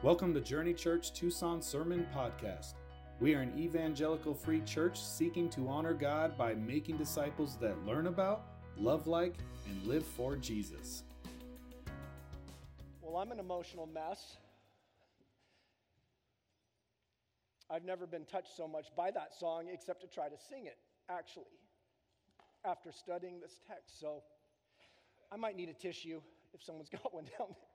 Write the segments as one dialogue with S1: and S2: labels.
S1: Welcome to Journey Church Tucson Sermon Podcast. We are an evangelical free church seeking to honor God by making disciples that learn about, love like, and live for Jesus.
S2: Well, I'm an emotional mess. I've never been touched so much by that song except to try to sing it, actually, after studying this text. So I might need a tissue if someone's got one down there.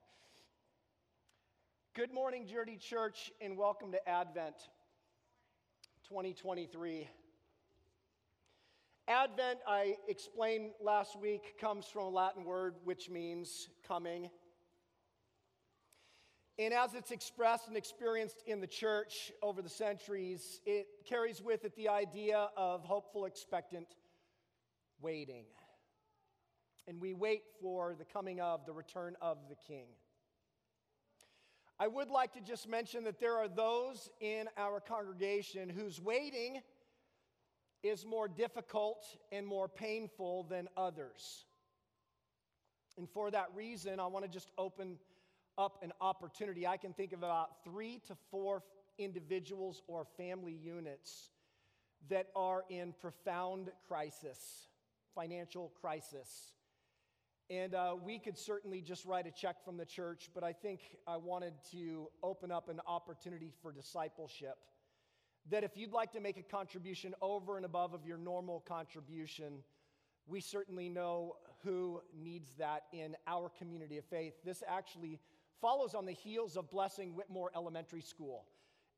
S2: Good morning, Journey Church, and welcome to Advent 2023. Advent, I explained last week, comes from a Latin word which means coming. And as it's expressed and experienced in the church over the centuries, it carries with it the idea of hopeful, expectant waiting. And we wait for the coming of, the return of the King. I would like to just mention that there are those in our congregation whose waiting is more difficult and more painful than others. And for that reason, I want to just open up an opportunity. I can think of about three to four individuals or family units that are in profound crisis, financial crisis. And uh, we could certainly just write a check from the church, but I think I wanted to open up an opportunity for discipleship. That if you'd like to make a contribution over and above of your normal contribution, we certainly know who needs that in our community of faith. This actually follows on the heels of Blessing Whitmore Elementary School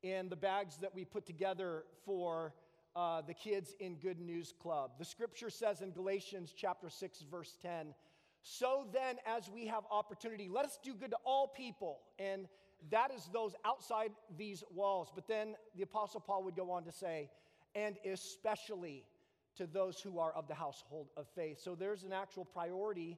S2: and the bags that we put together for uh, the kids in Good News Club. The scripture says in Galatians chapter 6, verse 10, so then, as we have opportunity, let us do good to all people. And that is those outside these walls. But then the Apostle Paul would go on to say, and especially to those who are of the household of faith. So there's an actual priority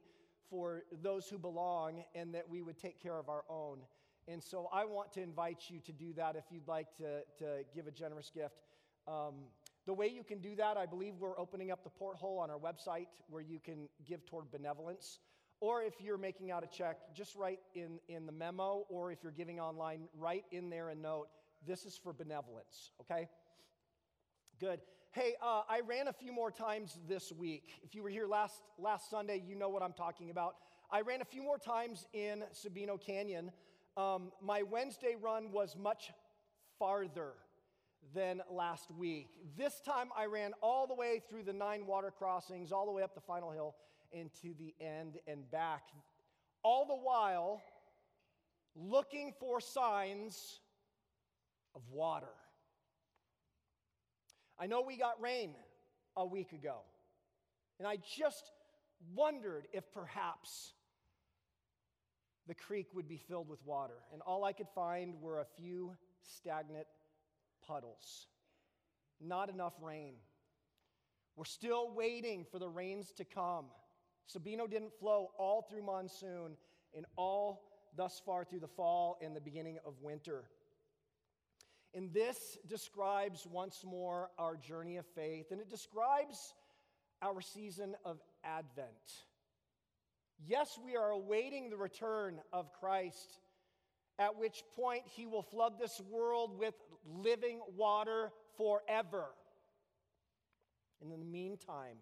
S2: for those who belong and that we would take care of our own. And so I want to invite you to do that if you'd like to, to give a generous gift. Um, the way you can do that, I believe we're opening up the porthole on our website where you can give toward benevolence. Or if you're making out a check, just write in, in the memo, or if you're giving online, write in there a note, this is for benevolence, okay? Good. Hey, uh, I ran a few more times this week. If you were here last, last Sunday, you know what I'm talking about. I ran a few more times in Sabino Canyon. Um, my Wednesday run was much farther than last week. This time I ran all the way through the nine water crossings, all the way up the final hill, and to the end and back. All the while looking for signs of water. I know we got rain a week ago, and I just wondered if perhaps the creek would be filled with water. And all I could find were a few stagnant puddles. Not enough rain. We're still waiting for the rains to come. Sabino didn't flow all through monsoon and all thus far through the fall and the beginning of winter. And this describes once more our journey of faith, and it describes our season of Advent. Yes, we are awaiting the return of Christ at which point he will flood this world with living water forever. And in the meantime,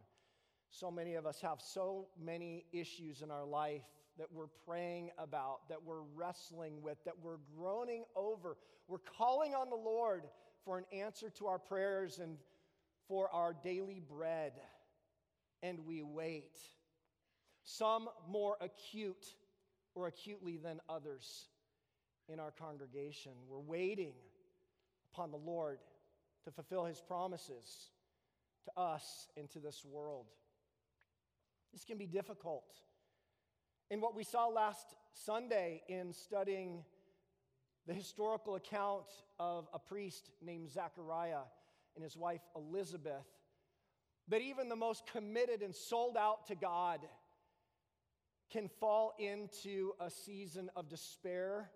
S2: so many of us have so many issues in our life that we're praying about, that we're wrestling with, that we're groaning over. We're calling on the Lord for an answer to our prayers and for our daily bread. And we wait. Some more acute or acutely than others in our congregation. We're waiting upon the Lord to fulfill his promises to us and to this world. This can be difficult. In what we saw last Sunday in studying the historical account of a priest named Zechariah and his wife Elizabeth, that even the most committed and sold out to God can fall into a season of despair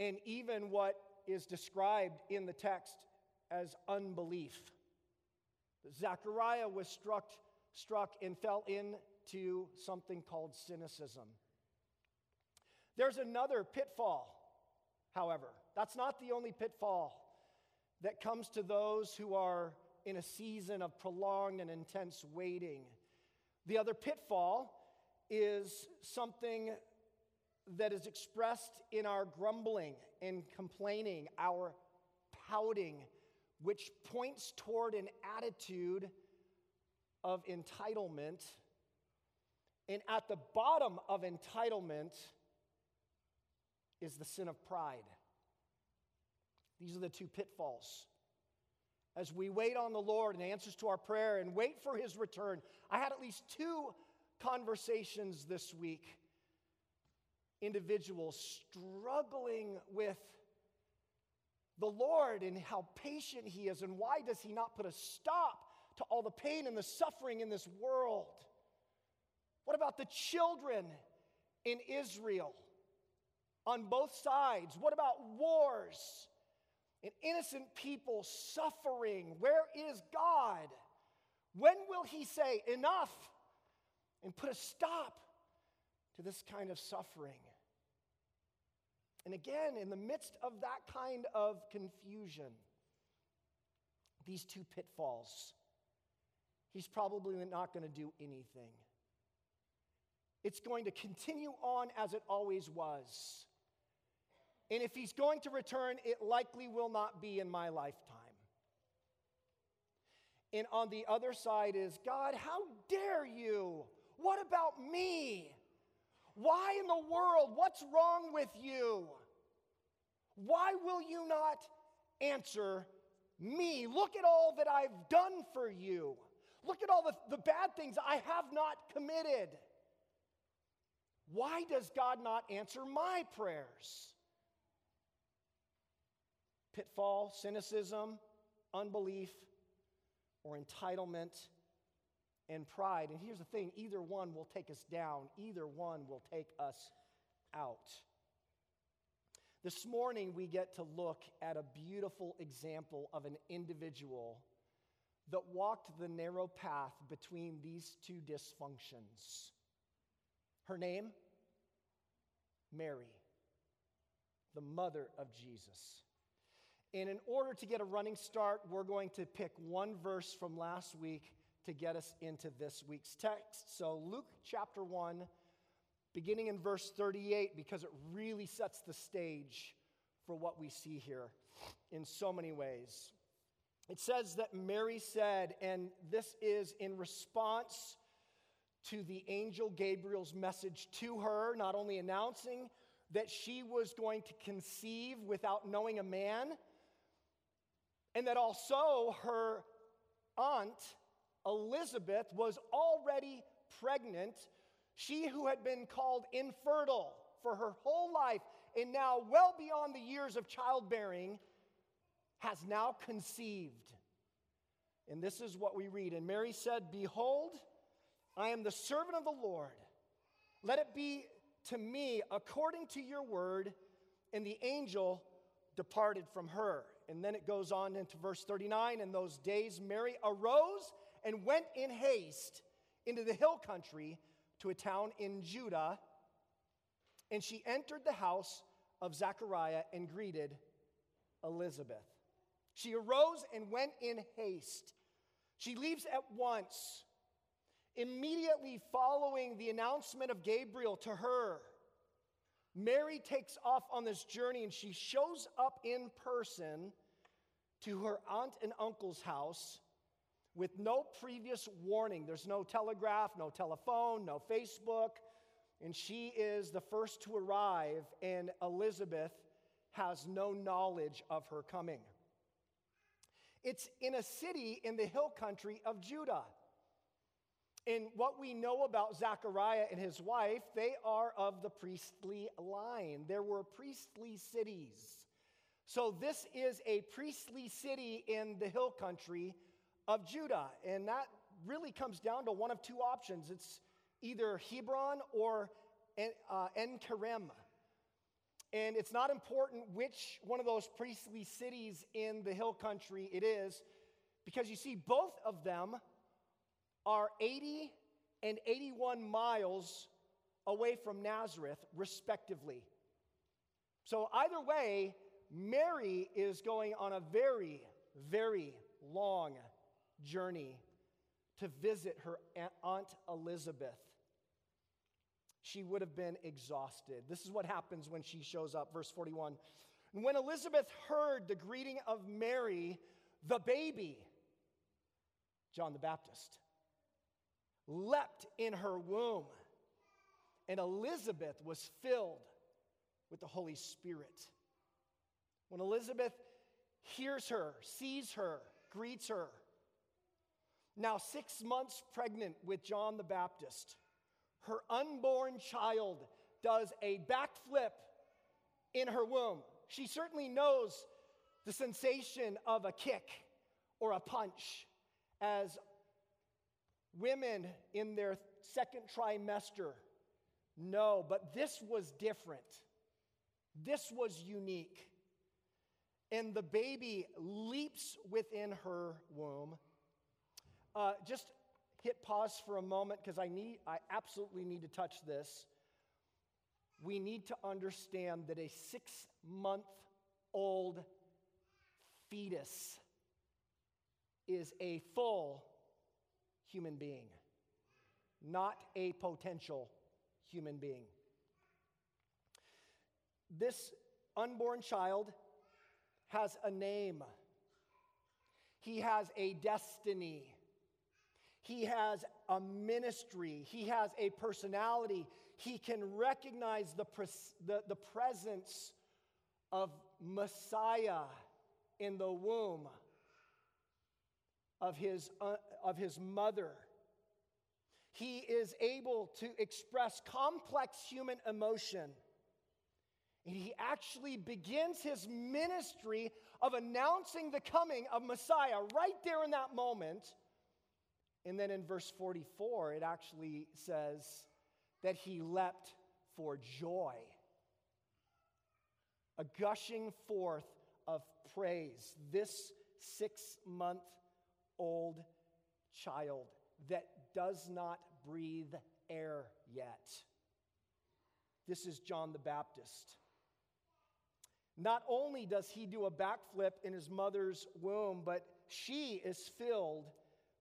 S2: and even what is described in the text as unbelief. Zechariah was struck, struck and fell into something called cynicism. There's another pitfall however. That's not the only pitfall that comes to those who are in a season of prolonged and intense waiting. The other pitfall is something that is expressed in our grumbling and complaining, our pouting, which points toward an attitude of entitlement. And at the bottom of entitlement is the sin of pride. These are the two pitfalls. As we wait on the Lord and answers to our prayer and wait for his return, I had at least two conversations this week. Individuals struggling with the Lord and how patient he is, and why does he not put a stop to all the pain and the suffering in this world? What about the children in Israel on both sides? What about wars? and innocent people suffering. Where is God? When will He say enough and put a stop to this kind of suffering? And again, in the midst of that kind of confusion, these two pitfalls, He's probably not going to do anything. It's going to continue on as it always was. And if he's going to return, it likely will not be in my lifetime. And on the other side is God, how dare you? What about me? Why in the world? What's wrong with you? Why will you not answer me? Look at all that I've done for you. Look at all the, the bad things I have not committed. Why does God not answer my prayers? pitfall, cynicism, unbelief, or entitlement and pride. And here's the thing either one will take us down, either one will take us out. This morning, we get to look at a beautiful example of an individual that walked the narrow path between these two dysfunctions. Her name? Mary, the mother of Jesus. And in order to get a running start, we're going to pick one verse from last week to get us into this week's text. So, Luke chapter 1, beginning in verse 38, because it really sets the stage for what we see here in so many ways. It says that Mary said, and this is in response to the angel Gabriel's message to her, not only announcing that she was going to conceive without knowing a man and that also her aunt, Elizabeth, was already pregnant. She who had been called infertile for her whole life and now well beyond the years of childbearing has now conceived. And this is what we read. And Mary said, Behold, I am the servant of the Lord. Let it be to me according to your word. And the angel departed from her. And then it goes on into verse 39 In those days, Mary arose and went in haste into the hill country to a town in Judah. And she entered the house of Zechariah and greeted Elizabeth. She arose and went in haste. She leaves at once, immediately following the announcement of Gabriel to her. Mary takes off on this journey and she shows up in person to her aunt and uncle's house with no previous warning. There's no telegraph, no telephone, no Facebook. And she is the first to arrive, and Elizabeth has no knowledge of her coming. It's in a city in the hill country of Judah. And what we know about Zechariah and his wife, they are of the priestly line. There were priestly cities. So, this is a priestly city in the hill country of Judah. And that really comes down to one of two options it's either Hebron or uh, En Kerem. And it's not important which one of those priestly cities in the hill country it is, because you see, both of them are 80 and 81 miles away from Nazareth, respectively. So, either way, Mary is going on a very, very long journey to visit her Aunt Elizabeth. She would have been exhausted. This is what happens when she shows up. Verse 41. And when Elizabeth heard the greeting of Mary, the baby, John the Baptist, leapt in her womb, and Elizabeth was filled with the Holy Spirit. When Elizabeth hears her, sees her, greets her, now six months pregnant with John the Baptist, her unborn child does a backflip in her womb. She certainly knows the sensation of a kick or a punch as women in their second trimester know, but this was different. This was unique. And the baby leaps within her womb. Uh, just hit pause for a moment because I need, I absolutely need to touch this. We need to understand that a six month old fetus is a full human being, not a potential human being. This unborn child has a name, he has a destiny. He has a ministry. He has a personality. He can recognize the, pres- the, the presence of Messiah in the womb of his, uh, of his mother. He is able to express complex human emotion. And he actually begins his ministry of announcing the coming of Messiah right there in that moment. And then in verse 44, it actually says that he leapt for joy, a gushing forth of praise. This six month old child that does not breathe air yet. This is John the Baptist. Not only does he do a backflip in his mother's womb, but she is filled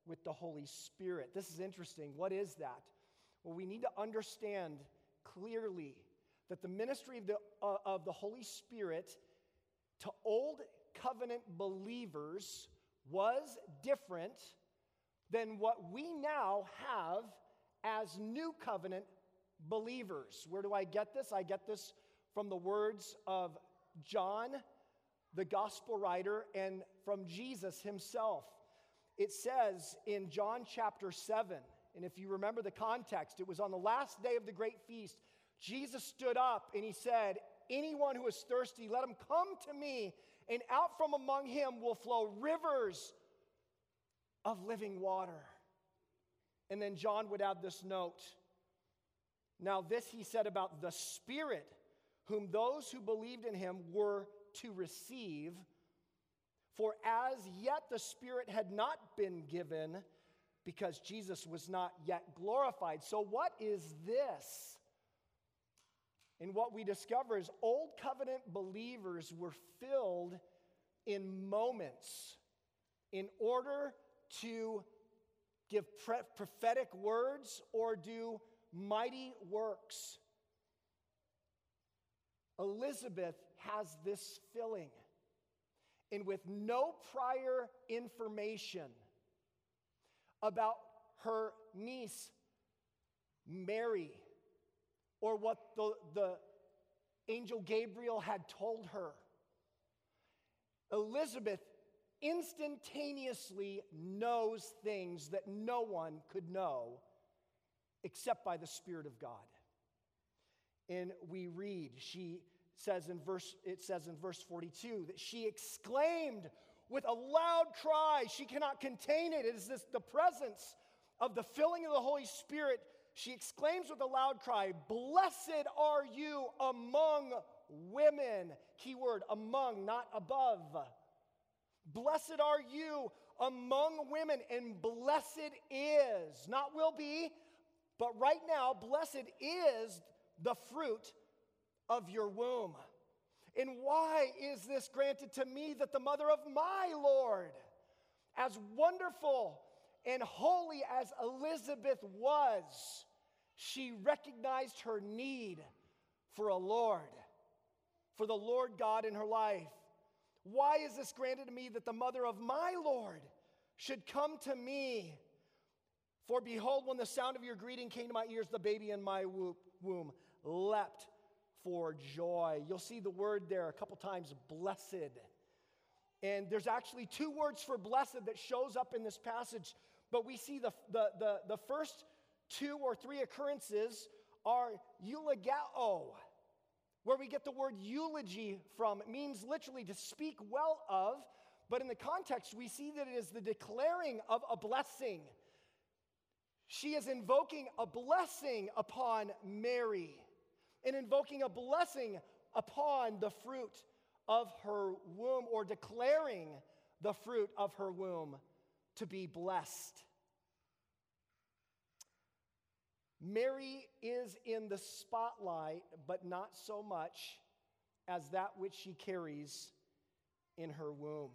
S2: with the Holy Spirit. This is interesting. What is that? Well, we need to understand clearly that the ministry of the, uh, of the Holy Spirit to old covenant believers was different than what we now have as new covenant believers. Where do I get this? I get this from the words of John, the gospel writer, and from Jesus himself. It says in John chapter 7, and if you remember the context, it was on the last day of the great feast. Jesus stood up and he said, Anyone who is thirsty, let him come to me, and out from among him will flow rivers of living water. And then John would add this note. Now, this he said about the Spirit, whom those who believed in him were to receive. For as yet the Spirit had not been given because Jesus was not yet glorified. So, what is this? And what we discover is Old Covenant believers were filled in moments in order to give prophetic words or do mighty works. Elizabeth has this filling. And with no prior information about her niece, Mary, or what the, the angel Gabriel had told her, Elizabeth instantaneously knows things that no one could know except by the Spirit of God. And we read, she says in verse, it says in verse 42 that she exclaimed with a loud cry. She cannot contain it. It is this the presence of the filling of the Holy Spirit. She exclaims with a loud cry, Blessed are you among women. Keyword among, not above. Blessed are you among women, and blessed is, not will be, but right now, blessed is the fruit of your womb. And why is this granted to me that the mother of my Lord, as wonderful and holy as Elizabeth was, she recognized her need for a Lord, for the Lord God in her life. Why is this granted to me that the mother of my Lord should come to me? For behold, when the sound of your greeting came to my ears, the baby in my womb leapt for joy. You'll see the word there a couple times blessed. And there's actually two words for blessed that shows up in this passage, but we see the, the, the, the first two or three occurrences are eulogio, where we get the word eulogy from. It means literally to speak well of, but in the context, we see that it is the declaring of a blessing. She is invoking a blessing upon Mary and invoking a blessing upon the fruit of her womb or declaring the fruit of her womb to be blessed. Mary is in the spotlight, but not so much as that which she carries in her womb.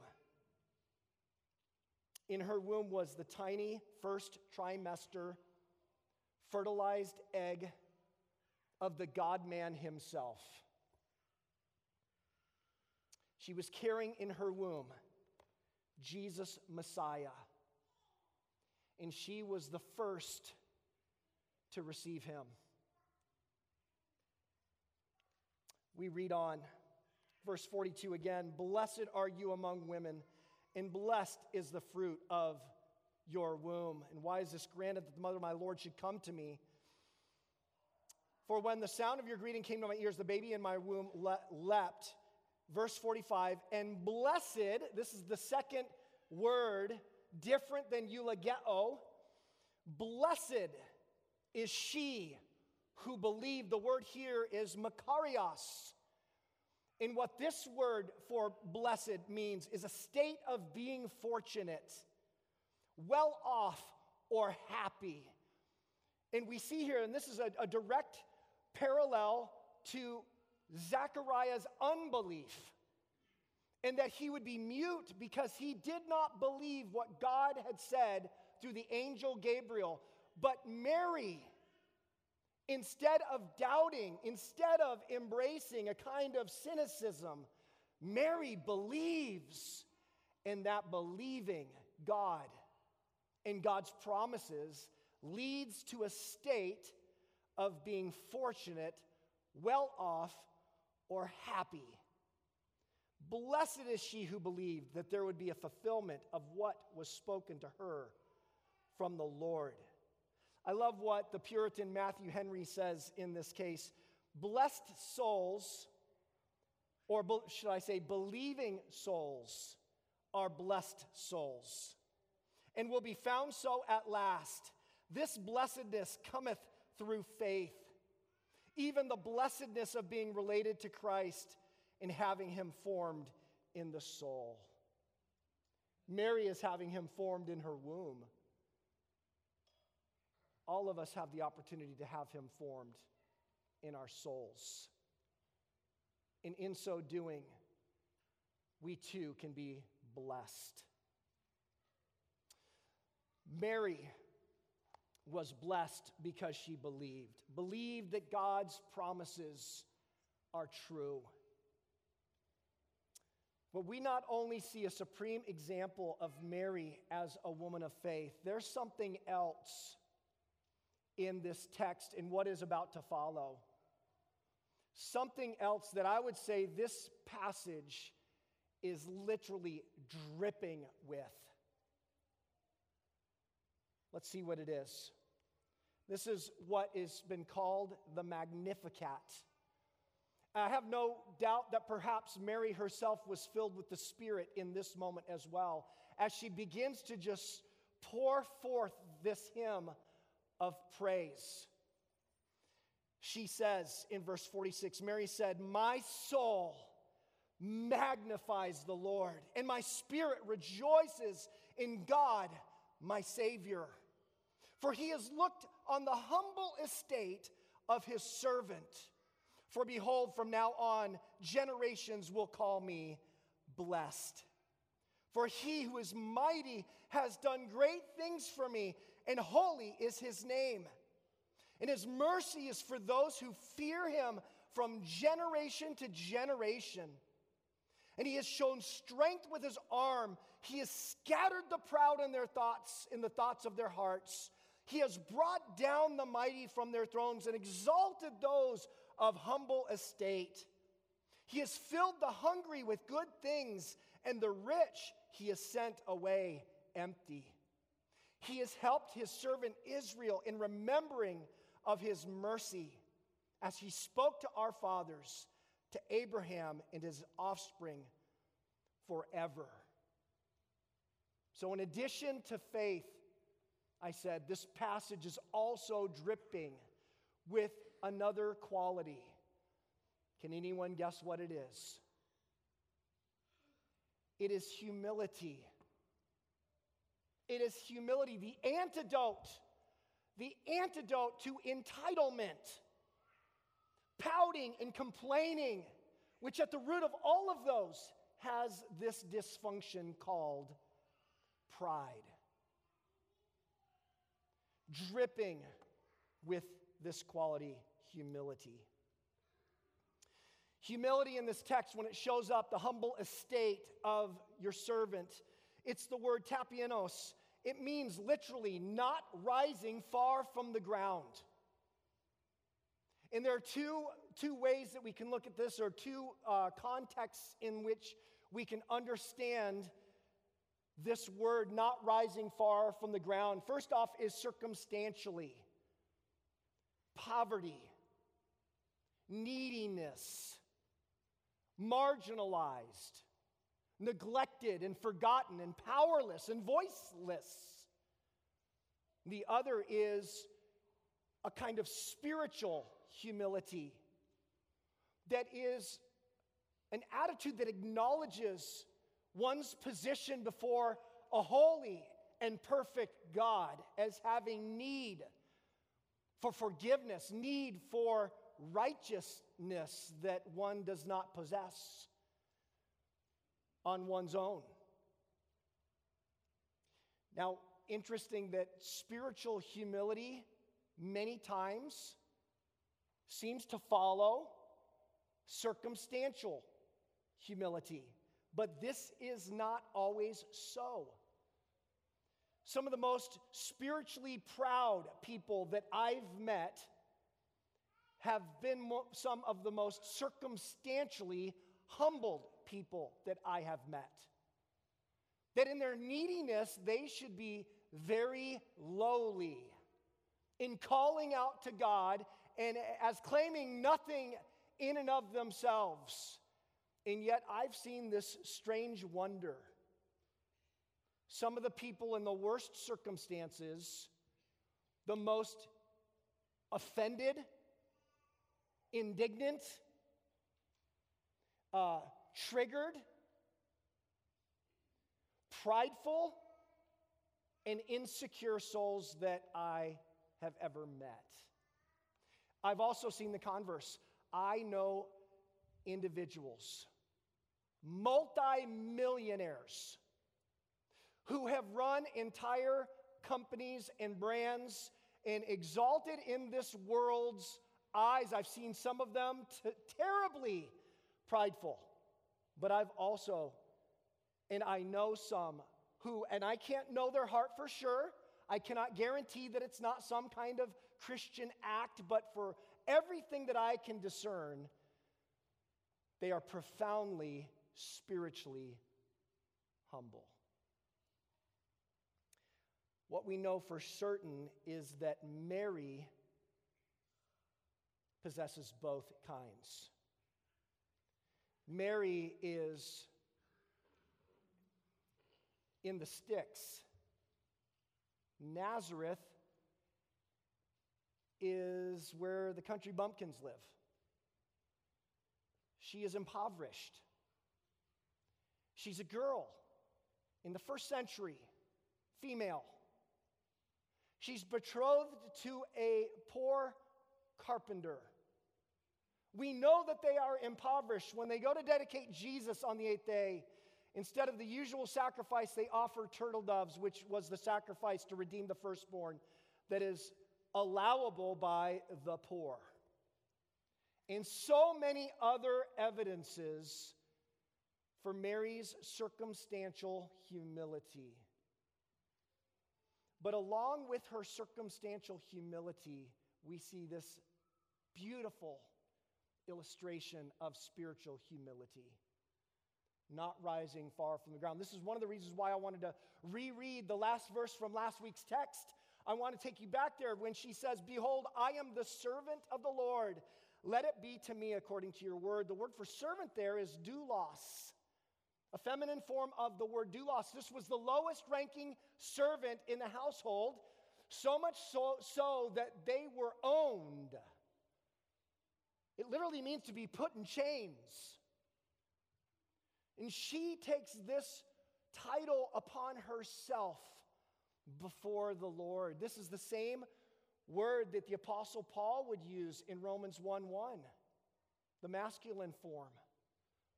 S2: In her womb was the tiny first trimester fertilized egg of the God man himself. She was carrying in her womb Jesus Messiah, and she was the first to receive him. We read on, verse 42 again Blessed are you among women and blessed is the fruit of your womb. And why is this granted that the mother of my Lord should come to me? For when the sound of your greeting came to my ears, the baby in my womb le- leapt. Verse 45, and blessed, this is the second word, different than eulogio. Blessed is she who believed. The word here is makarios. And what this word for blessed means is a state of being fortunate, well off, or happy. And we see here, and this is a, a direct parallel to Zechariah's unbelief, and that he would be mute because he did not believe what God had said through the angel Gabriel. But Mary, Instead of doubting, instead of embracing a kind of cynicism, Mary believes, and that believing God and God's promises leads to a state of being fortunate, well off, or happy. Blessed is she who believed that there would be a fulfillment of what was spoken to her from the Lord. I love what the Puritan Matthew Henry says in this case. Blessed souls, or should I say, believing souls, are blessed souls, and will be found so at last. This blessedness cometh through faith, even the blessedness of being related to Christ and having him formed in the soul. Mary is having him formed in her womb all of us have the opportunity to have Him formed in our souls. And in so doing, we too can be blessed. Mary was blessed because she believed, believed that God's promises are true. But we not only see a supreme example of Mary as a woman of faith, there's something else in this text and what is about to follow. Something else that I would say this passage is literally dripping with. Let's see what it is. This is what has been called the Magnificat. I have no doubt that perhaps Mary herself was filled with the Spirit in this moment as well, as she begins to just pour forth this hymn of praise. She says in verse 46 Mary said, My soul magnifies the Lord, and my spirit rejoices in God, my Savior. For he has looked on the humble estate of his servant. For behold, from now on, generations will call me blessed. For he who is mighty has done great things for me, and holy is his name. And his mercy is for those who fear him from generation to generation. And he has shown strength with his arm. He has scattered the proud in their thoughts, in the thoughts of their hearts. He has brought down the mighty from their thrones and exalted those of humble estate. He has filled the hungry with good things, and the rich he has sent away empty. He has helped his servant Israel in remembering of his mercy as he spoke to our fathers, to Abraham and his offspring forever. So, in addition to faith, I said, this passage is also dripping with another quality. Can anyone guess what it is? It is humility. It is humility, the antidote, the antidote to entitlement, pouting and complaining, which at the root of all of those has this dysfunction called pride. Dripping with this quality, humility. Humility in this text, when it shows up, the humble estate of your servant, it's the word tapeinos. It means literally not rising far from the ground. And there are two, two ways that we can look at this, or two uh, contexts in which we can understand this word not rising far from the ground. First off, is circumstantially poverty, neediness marginalized, neglected, and forgotten, and powerless and voiceless. The other is a kind of spiritual humility that is an attitude that acknowledges one's position before a holy and perfect God as having need for forgiveness, need for righteousness that one does not possess on one's own. Now, interesting that spiritual humility many times seems to follow circumstantial humility, but this is not always so. Some of the most spiritually proud people that I've met have been some of the most circumstantially humbled people that I have met. That in their neediness, they should be very lowly in calling out to God and as claiming nothing in and of themselves. And yet, I've seen this strange wonder. Some of the people in the worst circumstances, the most offended, indignant, uh, triggered, prideful, and insecure souls that I have ever met. I've also seen the converse. I know individuals, multi-millionaires, who have run entire companies and brands and exalted in this world's eyes, I've seen some of them t- terribly prideful. But I've also, and I know some who, and I can't know their heart for sure. I cannot guarantee that it's not some kind of Christian act, but for everything that I can discern, they are profoundly spiritually humble. What we know for certain is that Mary possesses both kinds. Mary is in the sticks. Nazareth is where the country bumpkins live. She is impoverished. She's a girl in the first century, female. She's betrothed to a poor carpenter We know that they are impoverished. When they go to dedicate Jesus on the eighth day, instead of the usual sacrifice, they offer turtle doves, which was the sacrifice to redeem the firstborn that is allowable by the poor. And so many other evidences for Mary's circumstantial humility. But along with her circumstantial humility, we see this beautiful illustration of spiritual humility, not rising far from the ground. This is one of the reasons why I wanted to reread the last verse from last week's text. I want to take you back there when she says, Behold, I am the servant of the Lord. Let it be to me according to your word. The word for servant there is doulos feminine form of the word doulos. This was the lowest ranking servant in the household, so much so, so that they were owned. It literally means to be put in chains. And she takes this title upon herself before the Lord. This is the same word that the Apostle Paul would use in Romans 1 1, the masculine form,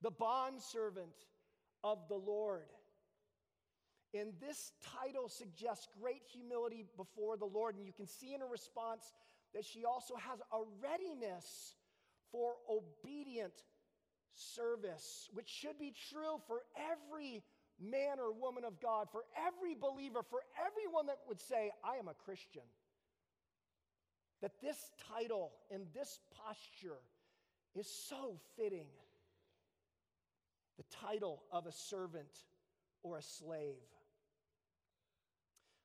S2: the bond servant of the Lord. And this title suggests great humility before the Lord. And you can see in her response that she also has a readiness for obedient service, which should be true for every man or woman of God, for every believer, for everyone that would say, I am a Christian. That this title and this posture is so fitting the title of a servant or a slave.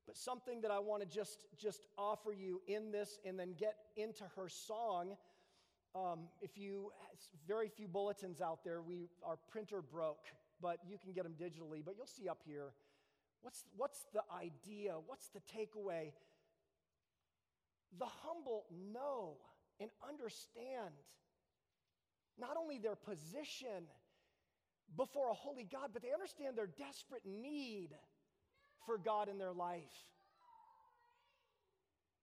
S2: But something that I want to just, just offer you in this and then get into her song. Um, if you, very few bulletins out there, we, our printer broke, but you can get them digitally. But you'll see up here what's, what's the idea? What's the takeaway? The humble know and understand not only their position before a holy God, but they understand their desperate need for God in their life.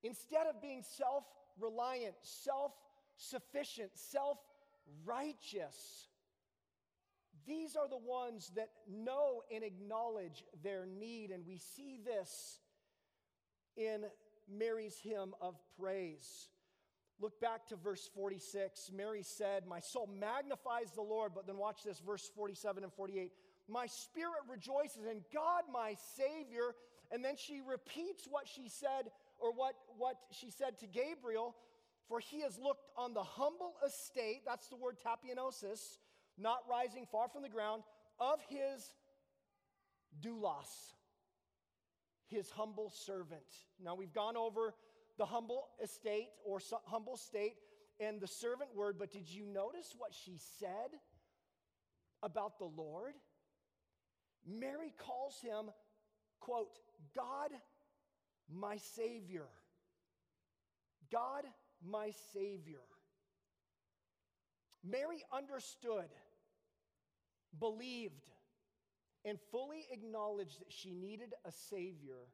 S2: Instead of being self reliant, self sufficient, self righteous, these are the ones that know and acknowledge their need. And we see this in Mary's hymn of praise. Look back to verse 46. Mary said, My soul magnifies the Lord, but then watch this, verse 47 and 48. My spirit rejoices in God, my Savior. And then she repeats what she said, or what, what she said to Gabriel, for he has looked on the humble estate, that's the word tapeinosis, not rising far from the ground, of his doulos, his humble servant. Now we've gone over the humble estate or humble state and the servant word, but did you notice what she said about the Lord? Mary calls him, quote, God, my Savior. God, my Savior. Mary understood, believed, and fully acknowledged that she needed a Savior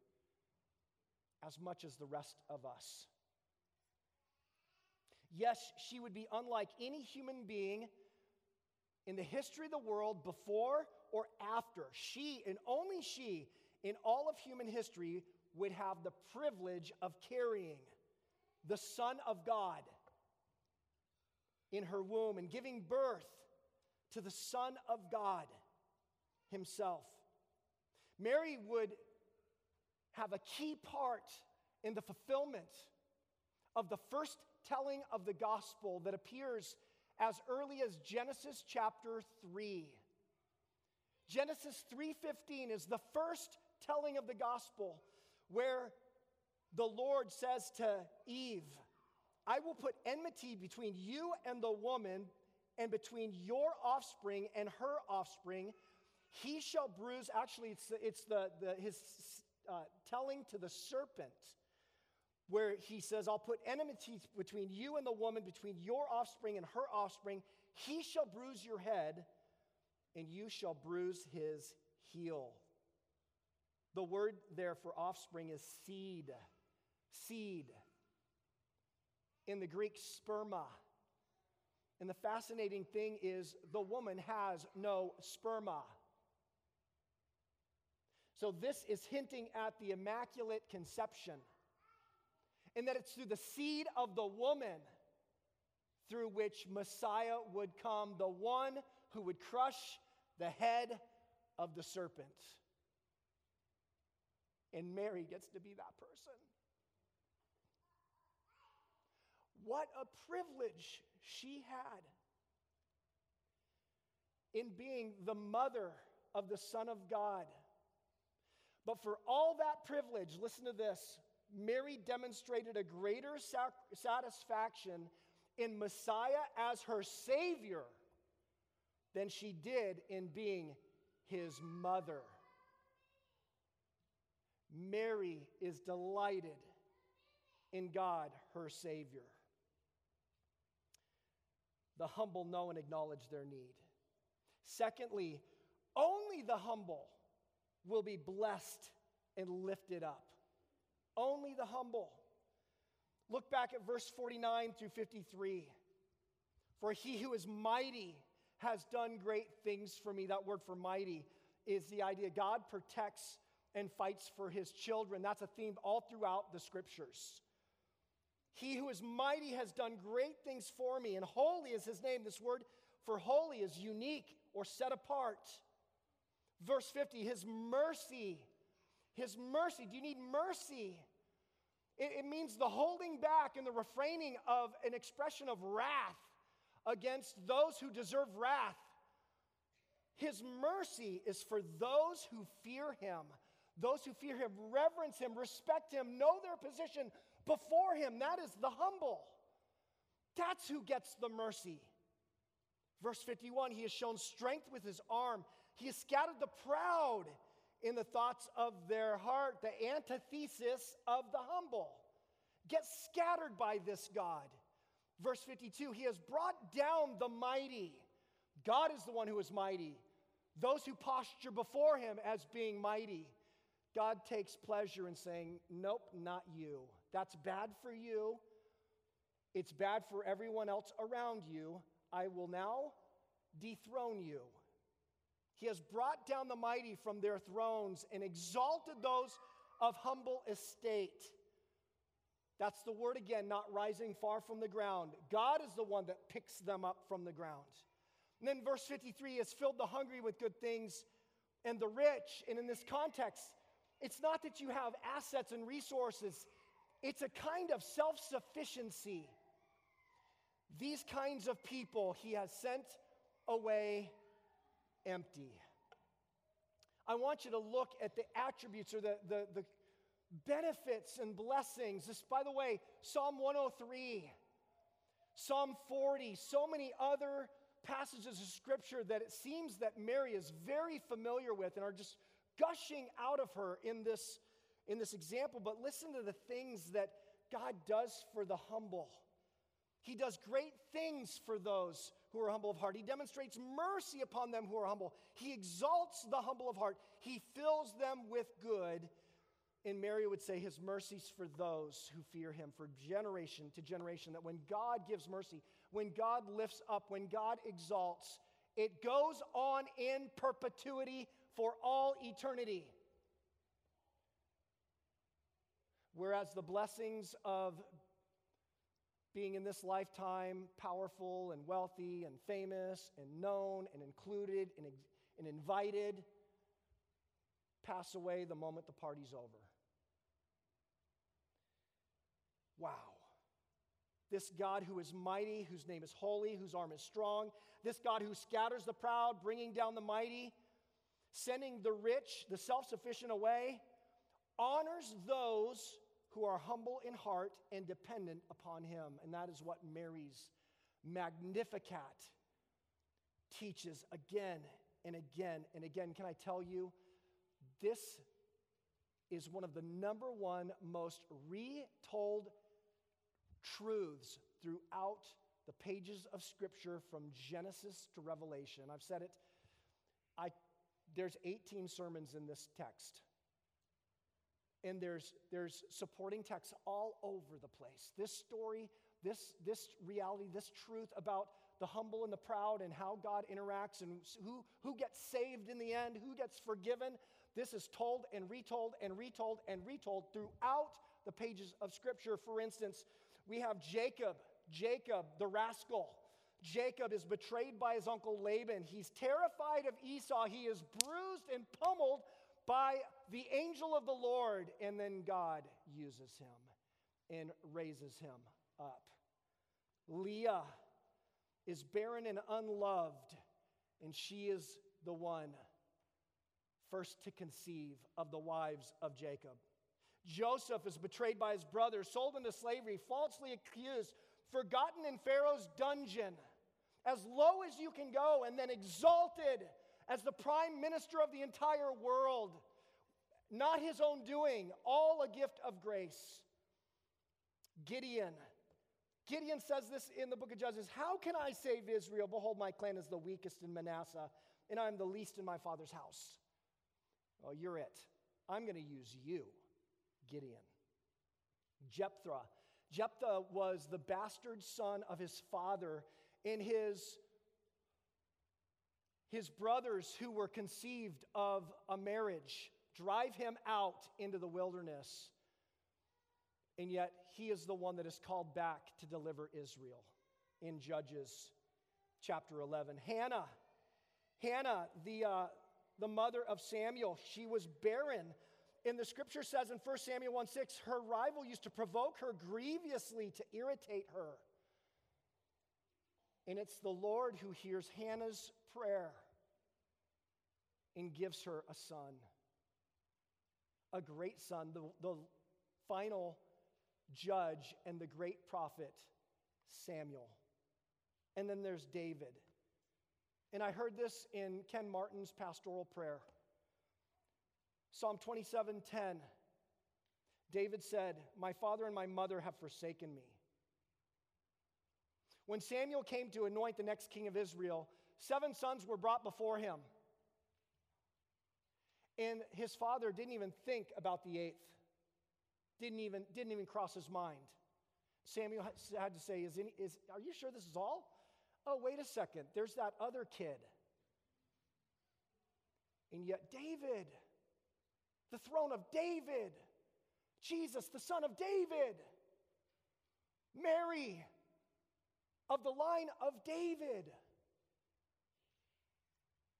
S2: as much as the rest of us. Yes, she would be unlike any human being in the history of the world before or after. She, and only she, in all of human history, would have the privilege of carrying the Son of God in her womb and giving birth to the Son of God Himself. Mary would have a key part in the fulfillment of the first telling of the gospel that appears as early as Genesis chapter 3. Genesis 3:15 is the first telling of the gospel where the Lord says to Eve, I will put enmity between you and the woman and between your offspring and her offspring. He shall bruise, actually, it's, the, it's the, the, his uh, telling to the serpent, where he says, I'll put enmity between you and the woman, between your offspring and her offspring. He shall bruise your head, and you shall bruise his heel. The word there for offspring is seed. Seed. In the Greek, sperma. And the fascinating thing is the woman has no sperma. So, this is hinting at the Immaculate Conception, and that it's through the seed of the woman through which Messiah would come, the one who would crush the head of the serpent. And Mary gets to be that person. What a privilege she had in being the mother of the Son of God. But for all that privilege, listen to this Mary demonstrated a greater sac- satisfaction in Messiah as her Savior than she did in being his mother. Mary is delighted in God, her Savior. The humble know and acknowledge their need. Secondly, only the humble will be blessed and lifted up. Only the humble. Look back at verse 49 through 53. For he who is mighty has done great things for me. That word for mighty is the idea God protects and fights for his children. That's a theme all throughout the scriptures. He who is mighty has done great things for me, and holy is his name. This word for holy is unique or set apart. Verse 50, his mercy. His mercy. Do you need mercy? It, it means the holding back and the refraining of an expression of wrath against those who deserve wrath. His mercy is for those who fear him. Those who fear him, reverence him, respect him, know their position before him. That is the humble. That's who gets the mercy. Verse 51 He has shown strength with his arm, he has scattered the proud in the thoughts of their heart, the antithesis of the humble. Get scattered by this God. Verse 52 He has brought down the mighty. God is the one who is mighty. Those who posture before him as being mighty. God takes pleasure in saying, Nope, not you. That's bad for you. It's bad for everyone else around you. I will now dethrone you. He has brought down the mighty from their thrones and exalted those of humble estate. That's the word again, not rising far from the ground. God is the one that picks them up from the ground. And then verse 53 has filled the hungry with good things and the rich. And in this context, it's not that you have assets and resources, it's a kind of self sufficiency. These kinds of people he has sent away empty. I want you to look at the attributes or the, the, the benefits and blessings. This, by the way, Psalm 103, Psalm 40, so many other passages of scripture that it seems that Mary is very familiar with and are just gushing out of her in this, in this example. But listen to the things that God does for the humble. He does great things for those who are humble of heart. He demonstrates mercy upon them who are humble. He exalts the humble of heart. He fills them with good. And Mary would say, His mercies for those who fear Him, for generation to generation. That when God gives mercy, when God lifts up, when God exalts, it goes on in perpetuity for all eternity. Whereas the blessings of being in this lifetime powerful and wealthy and famous and known and included and, and invited pass away the moment the party's over. Wow. This God who is mighty, whose name is holy, whose arm is strong, this God who scatters the proud, bringing down the mighty, sending the rich, the self sufficient away, honors those are humble in heart and dependent upon him. And that is what Mary's Magnificat teaches again and again and again. Can I tell you, this is one of the number one most retold truths throughout the pages of Scripture from Genesis to Revelation. I've said it. I, there's 18 sermons in this text and there's, there's supporting texts all over the place. This story, this, this reality, this truth about the humble and the proud and how God interacts and who, who gets saved in the end, who gets forgiven. This is told and retold and retold and retold throughout the pages of Scripture. For instance, we have Jacob, Jacob, the rascal. Jacob is betrayed by his uncle Laban. He's terrified of Esau. He is bruised and pummeled by the angel of the Lord. And then God uses him and raises him up. Leah is barren and unloved, and she is the one first to conceive of the wives of Jacob. Joseph is betrayed by his brothers, sold into slavery, falsely accused, forgotten in Pharaoh's dungeon, as low as you can go, and then exalted as the prime minister of the entire world. Not his own doing, all a gift of grace. Gideon. Gideon says this in the book of Judges How can I save Israel? Behold, my clan is the weakest in Manasseh, and I am the least in my father's house. Oh, you're it. I'm going to use you, Gideon. Jephthah. Jephthah was the bastard son of his father, and his, his brothers who were conceived of a marriage drive him out into the wilderness. And yet, he is the one that is called back to deliver Israel in Judges chapter 11. Hannah, Hannah, the, uh, the mother of Samuel, she was barren. And the scripture says in 1 Samuel 1 6, her rival used to provoke her grievously to irritate her. And it's the Lord who hears Hannah's prayer and gives her a son, a great son, the, the final judge and the great prophet Samuel. And then there's David. And I heard this in Ken Martin's pastoral prayer. Psalm 27:10. David said, "My father and my mother have forsaken me." When Samuel came to anoint the next king of Israel, seven sons were brought before him. And his father didn't even think about the eighth. Didn't even, didn't even cross his mind. Samuel had to say, is, any, is Are you sure this is all? Oh, wait a second. There's that other kid. And yet, David, the throne of David, Jesus, the son of David, Mary, of the line of David.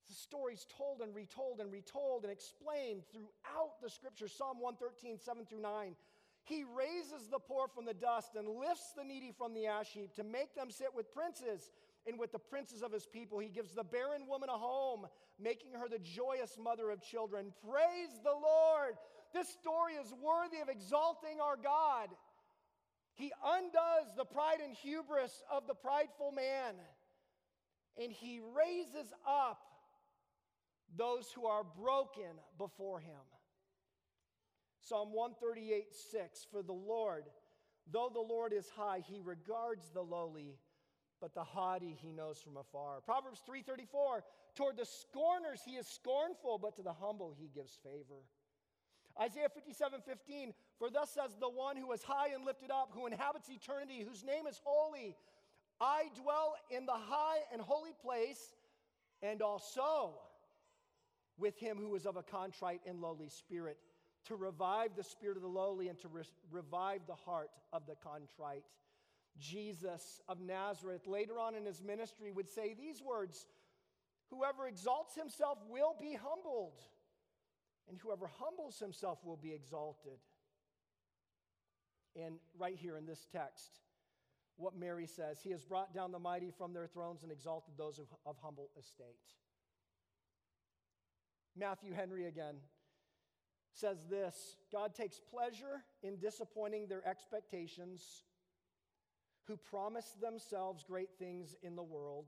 S2: The story's told and retold and retold and explained throughout the scripture. Psalm 113, 7 through 9. He raises the poor from the dust and lifts the needy from the ash heap to make them sit with princes and with the princes of his people. He gives the barren woman a home, making her the joyous mother of children. Praise the Lord. This story is worthy of exalting our God. He undoes the pride and hubris of the prideful man, and he raises up those who are broken before him. Psalm 138 6 For the Lord, though the Lord is high, he regards the lowly, but the haughty he knows from afar. Proverbs 3:34 Toward the scorners he is scornful, but to the humble he gives favor. Isaiah 57 15, for thus says the one who is high and lifted up, who inhabits eternity, whose name is holy. I dwell in the high and holy place, and also with him who is of a contrite and lowly spirit, to revive the spirit of the lowly and to re- revive the heart of the contrite. Jesus of Nazareth, later on in his ministry, would say these words Whoever exalts himself will be humbled, and whoever humbles himself will be exalted. And right here in this text, what Mary says He has brought down the mighty from their thrones and exalted those of, of humble estate. Matthew Henry again says this God takes pleasure in disappointing their expectations who promise themselves great things in the world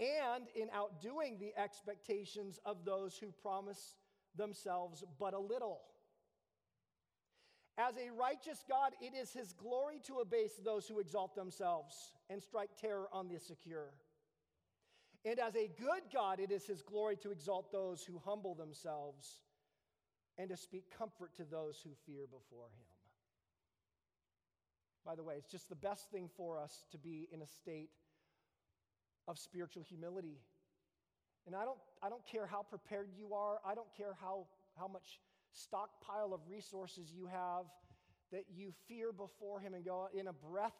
S2: and in outdoing the expectations of those who promise themselves but a little. As a righteous God, it is his glory to abase those who exalt themselves and strike terror on the secure. And as a good God, it is his glory to exalt those who humble themselves and to speak comfort to those who fear before him. By the way, it's just the best thing for us to be in a state of spiritual humility. And I don't, I don't care how prepared you are, I don't care how, how much stockpile of resources you have, that you fear before Him and go, in a breath,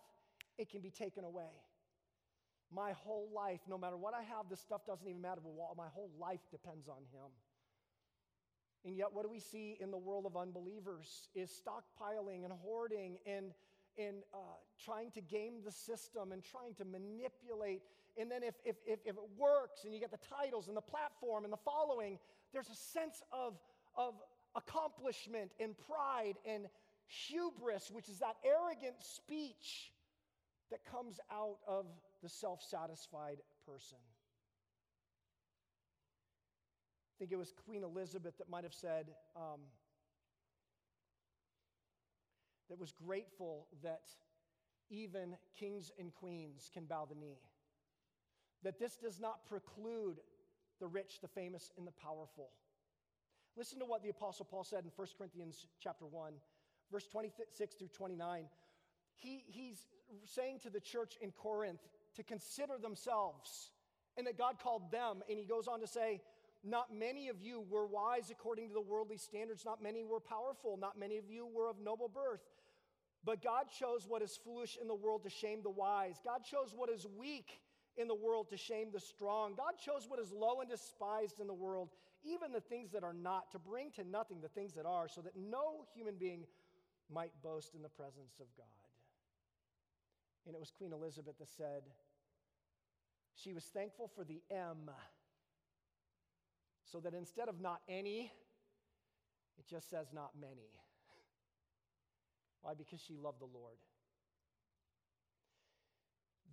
S2: it can be taken away. My whole life, no matter what I have, this stuff doesn't even matter. My whole life depends on Him. And yet, what do we see in the world of unbelievers is stockpiling and hoarding and, and uh, trying to game the system and trying to manipulate. And then, if, if, if, if, it works and you get the titles and the platform and the following, there's a sense of, of accomplishment and pride and hubris, which is that arrogant speech that comes out of the self satisfied person. I think it was Queen Elizabeth that might have said, um, that was grateful that even kings and queens can bow the knee. That this does not preclude the rich, the famous, and the powerful. Listen to what the apostle Paul said in 1 Corinthians chapter 1, verse 26 through 29. He, he's saying to the church in Corinth to consider themselves and that God called them. And he goes on to say, Not many of you were wise according to the worldly standards, not many were powerful, not many of you were of noble birth. But God chose what is foolish in the world to shame the wise. God chose what is weak in the world to shame the strong. God chose what is low and despised in the world, even the things that are not, to bring to nothing the things that are, so that no human being might boast in the presence of God. And it was Queen Elizabeth that said, she was thankful for the M, so that instead of not any, it just says not many. Why? Because she loved the Lord.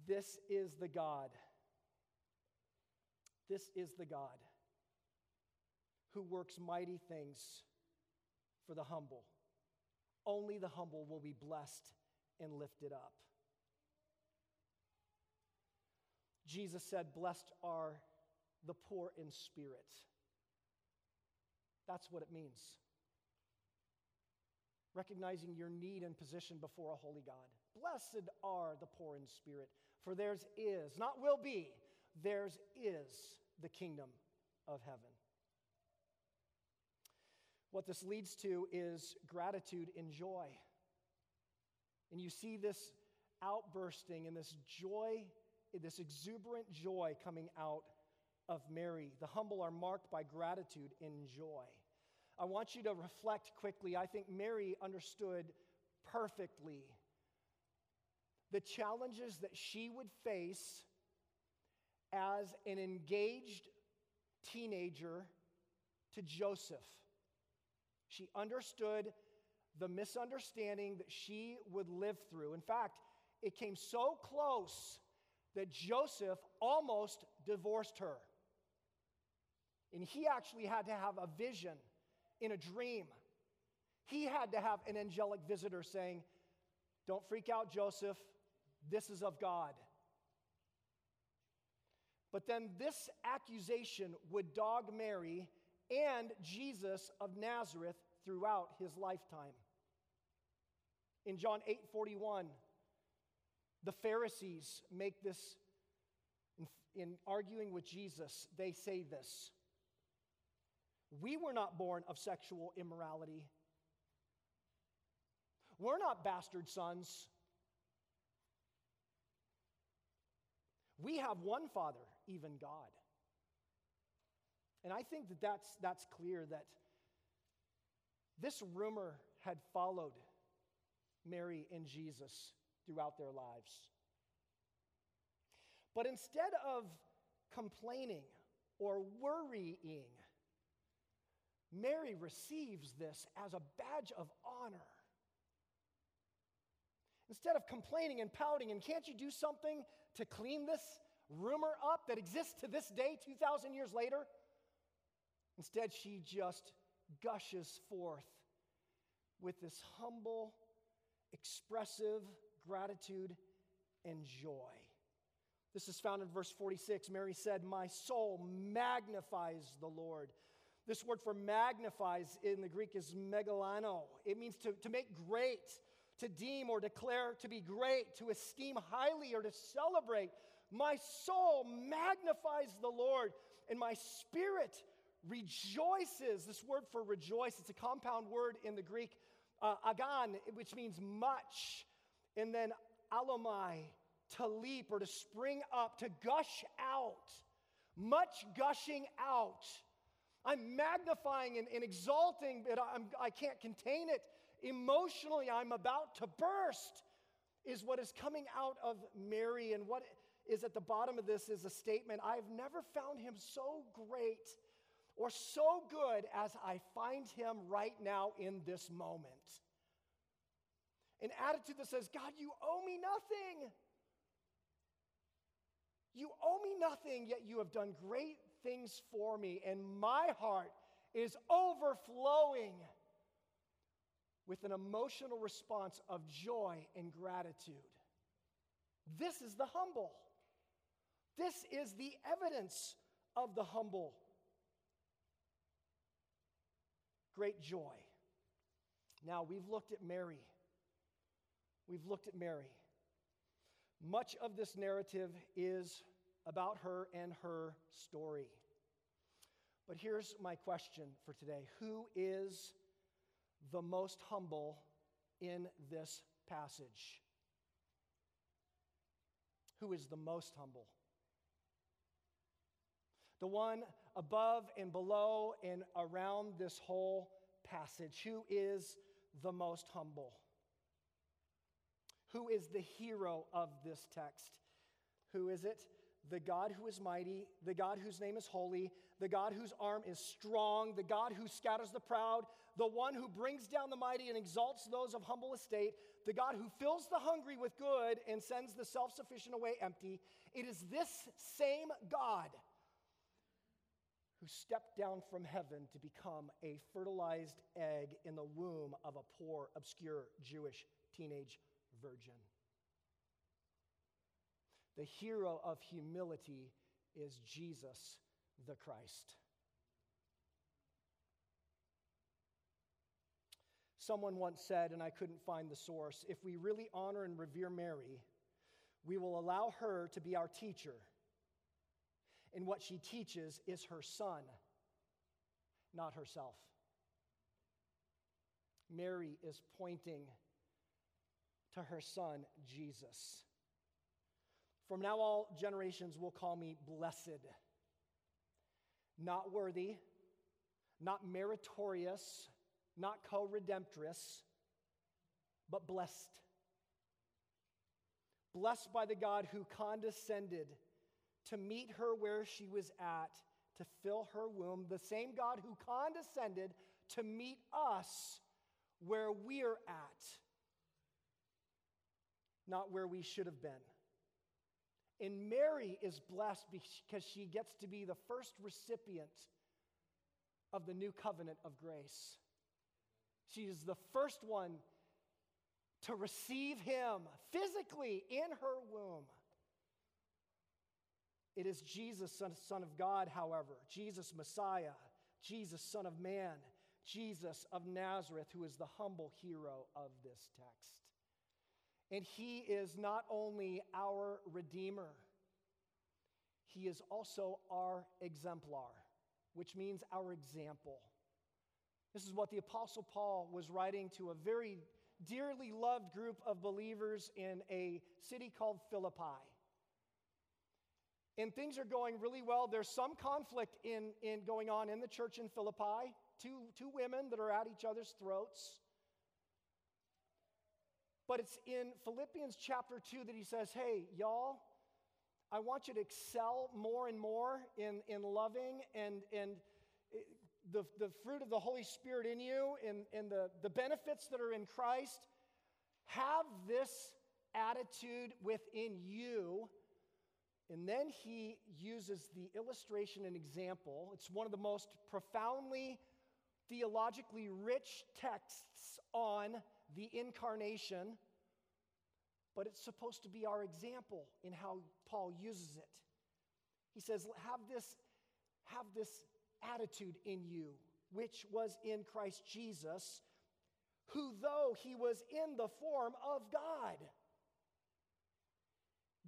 S2: This is the God. This is the God who works mighty things for the humble. Only the humble will be blessed and lifted up. Jesus said, Blessed are the poor in spirit. That's what it means recognizing your need and position before a holy God. Blessed are the poor in spirit, for theirs is, not will be, theirs is the kingdom of heaven. What this leads to is gratitude and joy. And you see this outbursting and this joy, this exuberant joy coming out of Mary. The humble are marked by gratitude and joy. I want you to reflect quickly. I think Mary understood perfectly the challenges that she would face as an engaged teenager to Joseph. She understood the misunderstanding that she would live through. In fact, it came so close that Joseph almost divorced her. And he actually had to have a vision in a dream. He had to have an angelic visitor saying, Don't freak out, Joseph. This is of God. But then this accusation would dog Mary and Jesus of Nazareth throughout his lifetime. In John 8 41, the Pharisees make this, in, in arguing with Jesus, they say this we were not born of sexual immorality. We're not bastard sons. We have one Father, even God. And I think that that's, that's clear that this rumor had followed Mary and Jesus throughout their lives. But instead of complaining or worrying, Mary receives this as a badge of honor. Instead of complaining and pouting, and can't you do something to clean this rumor up that exists to this day, 2,000 years later? Instead, she just gushes forth with this humble, expressive gratitude and joy. This is found in verse 46. Mary said, My soul magnifies the Lord. This word for magnifies in the Greek is megalano. It means to, to make great, to deem or declare to be great, to esteem highly or to celebrate. My soul magnifies the Lord, and my spirit rejoices. This word for rejoice, it's a compound word in the Greek, uh, agan, which means much, and then alomai, to leap or to spring up, to gush out, much gushing out. I'm magnifying and, and exalting, but I'm, I can't contain it. Emotionally, I'm about to burst, is what is coming out of Mary. And what is at the bottom of this is a statement I've never found him so great or so good as I find him right now in this moment. An attitude that says, God, you owe me nothing. You owe me nothing, yet you have done great things for me, and my heart is overflowing with an emotional response of joy and gratitude. This is the humble. This is the evidence of the humble. Great joy. Now, we've looked at Mary. We've looked at Mary. Much of this narrative is about her and her story. But here's my question for today Who is the most humble in this passage? Who is the most humble? The one above and below and around this whole passage. Who is the most humble? Who is the hero of this text? Who is it? The God who is mighty, the God whose name is holy, the God whose arm is strong, the God who scatters the proud, the one who brings down the mighty and exalts those of humble estate, the God who fills the hungry with good and sends the self sufficient away empty. It is this same God who stepped down from heaven to become a fertilized egg in the womb of a poor, obscure Jewish teenage virgin. The hero of humility is Jesus the Christ. Someone once said, and I couldn't find the source if we really honor and revere Mary, we will allow her to be our teacher. And what she teaches is her son, not herself. Mary is pointing to her son, Jesus. From now, all generations will call me blessed, not worthy, not meritorious, not co redemptrix, but blessed. Blessed by the God who condescended to meet her where she was at, to fill her womb, the same God who condescended to meet us where we're at, not where we should have been. And Mary is blessed because she gets to be the first recipient of the new covenant of grace. She is the first one to receive him physically in her womb. It is Jesus, son, of God, however, Jesus, Messiah, Jesus, Son of Man, Jesus of Nazareth, who is the humble hero of this text. And he is not only our Redeemer, he is also our exemplar, which means our example. This is what the Apostle Paul was writing to a very dearly loved group of believers in a city called Philippi and things are going really well. There's some conflict in, in going on in the church in Philippi. Two, two women that are at each other's throats. But it's in Philippians chapter 2 that he says, Hey, y'all, I want you to excel more and more in, in loving and, and eh, the, the fruit of the Holy Spirit in you and, and the, the benefits that are in Christ. Have this attitude within you and then he uses the illustration and example. It's one of the most profoundly theologically rich texts on the incarnation, but it's supposed to be our example in how Paul uses it. He says, Have this, have this attitude in you, which was in Christ Jesus, who, though he was in the form of God,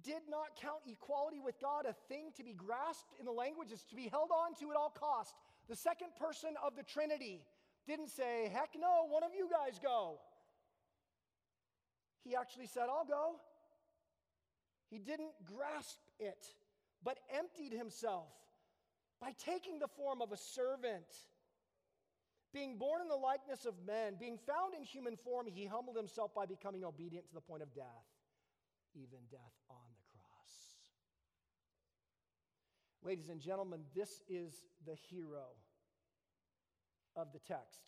S2: did not count equality with God a thing to be grasped in the language, to be held on to at all cost. The second person of the Trinity didn't say, heck no, one of you guys go. He actually said, I'll go. He didn't grasp it, but emptied himself by taking the form of a servant. Being born in the likeness of men, being found in human form, he humbled himself by becoming obedient to the point of death, even death on the cross. Ladies and gentlemen, this is the hero of the text.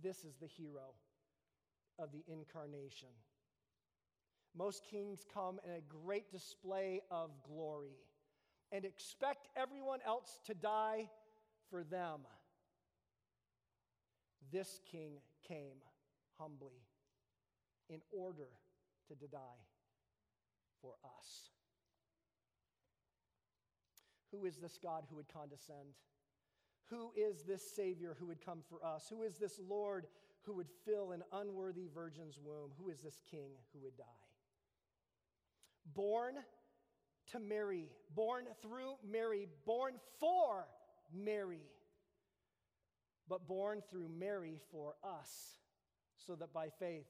S2: This is the hero of the incarnation. Most kings come in a great display of glory and expect everyone else to die for them. This king came humbly in order to die for us. Who is this God who would condescend? Who is this Savior who would come for us? Who is this Lord who would fill an unworthy virgin's womb? Who is this King who would die? Born to Mary, born through Mary, born for Mary, but born through Mary for us, so that by faith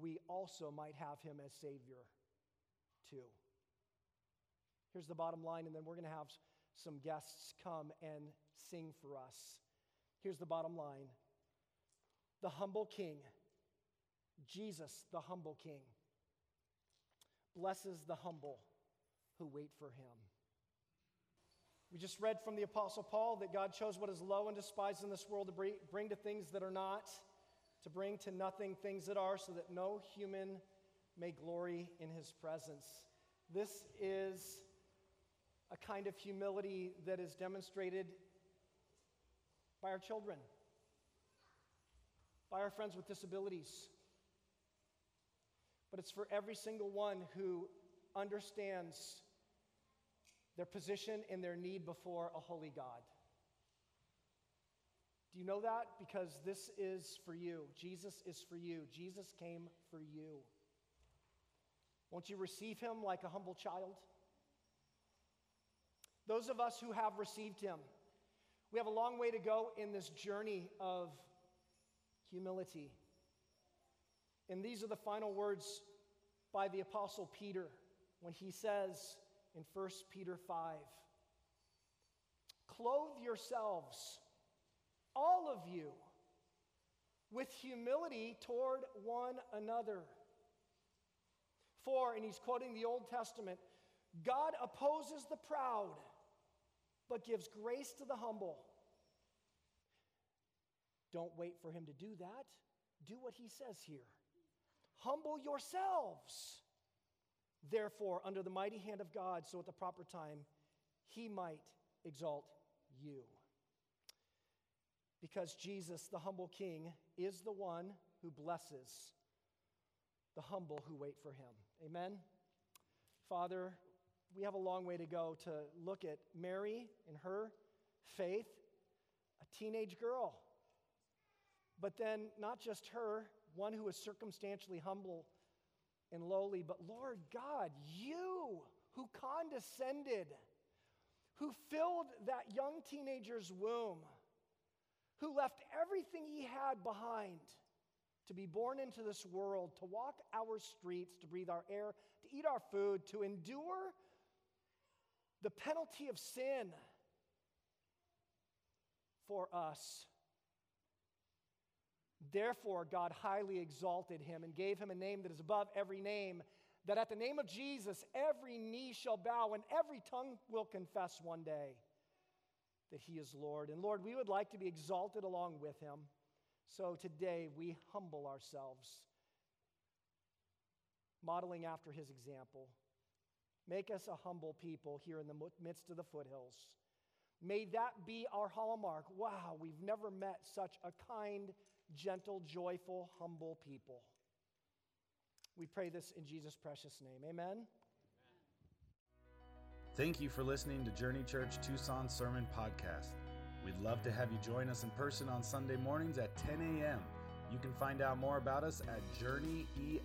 S2: we also might have him as Savior too. Here's the bottom line, and then we're going to have some guests come and sing for us. Here's the bottom line the humble king, Jesus, the humble king, blesses the humble who wait for him. We just read from the Apostle Paul that God chose what is low and despised in this world to bring to things that are not, to bring to nothing things that are, so that no human may glory in his presence. This is a kind of humility that is demonstrated by our children, by our friends with disabilities. But it's for every single one who understands their position and their need before a holy God. Do you know that? Because this is for you. Jesus is for you. Jesus came for you. Won't you receive him like a humble child? Those of us who have received him, we have a long way to go in this journey of humility. And these are the final words by the Apostle Peter when he says in 1 Peter 5 Clothe yourselves, all of you, with humility toward one another. For, and he's quoting the Old Testament, God opposes the proud but gives grace to the humble. Don't wait for him to do that. Do what he says here. Humble yourselves, therefore, under the mighty hand of God, so at the proper time he might exalt you. Because Jesus, the humble king, is the one who blesses the humble who wait for him. Amen. Father, we have a long way to go to look at Mary and her faith, a teenage girl. But then, not just her, one who is circumstantially humble and lowly, but Lord God, you who condescended, who filled that young teenager's womb, who left everything he had behind to be born into this world, to walk our streets, to breathe our air, to eat our food, to endure the penalty of sin for us. Therefore, God highly exalted him and gave him a name that is above every name, that at the name of Jesus every knee shall bow and every tongue will confess one day that he is Lord. And Lord, we would like to be exalted along with him. So today we humble ourselves, modeling after his example. Make us a humble people here in the midst of the foothills. May that be our hallmark. Wow, we've never met such a kind, gentle, joyful, humble people. We pray this in Jesus' precious name. Amen.
S1: Thank you for listening to Journey Church Tucson Sermon Podcast. We'd love to have you join us in person on Sunday mornings at 10 a.m. You can find out more about us at journeyefc.org.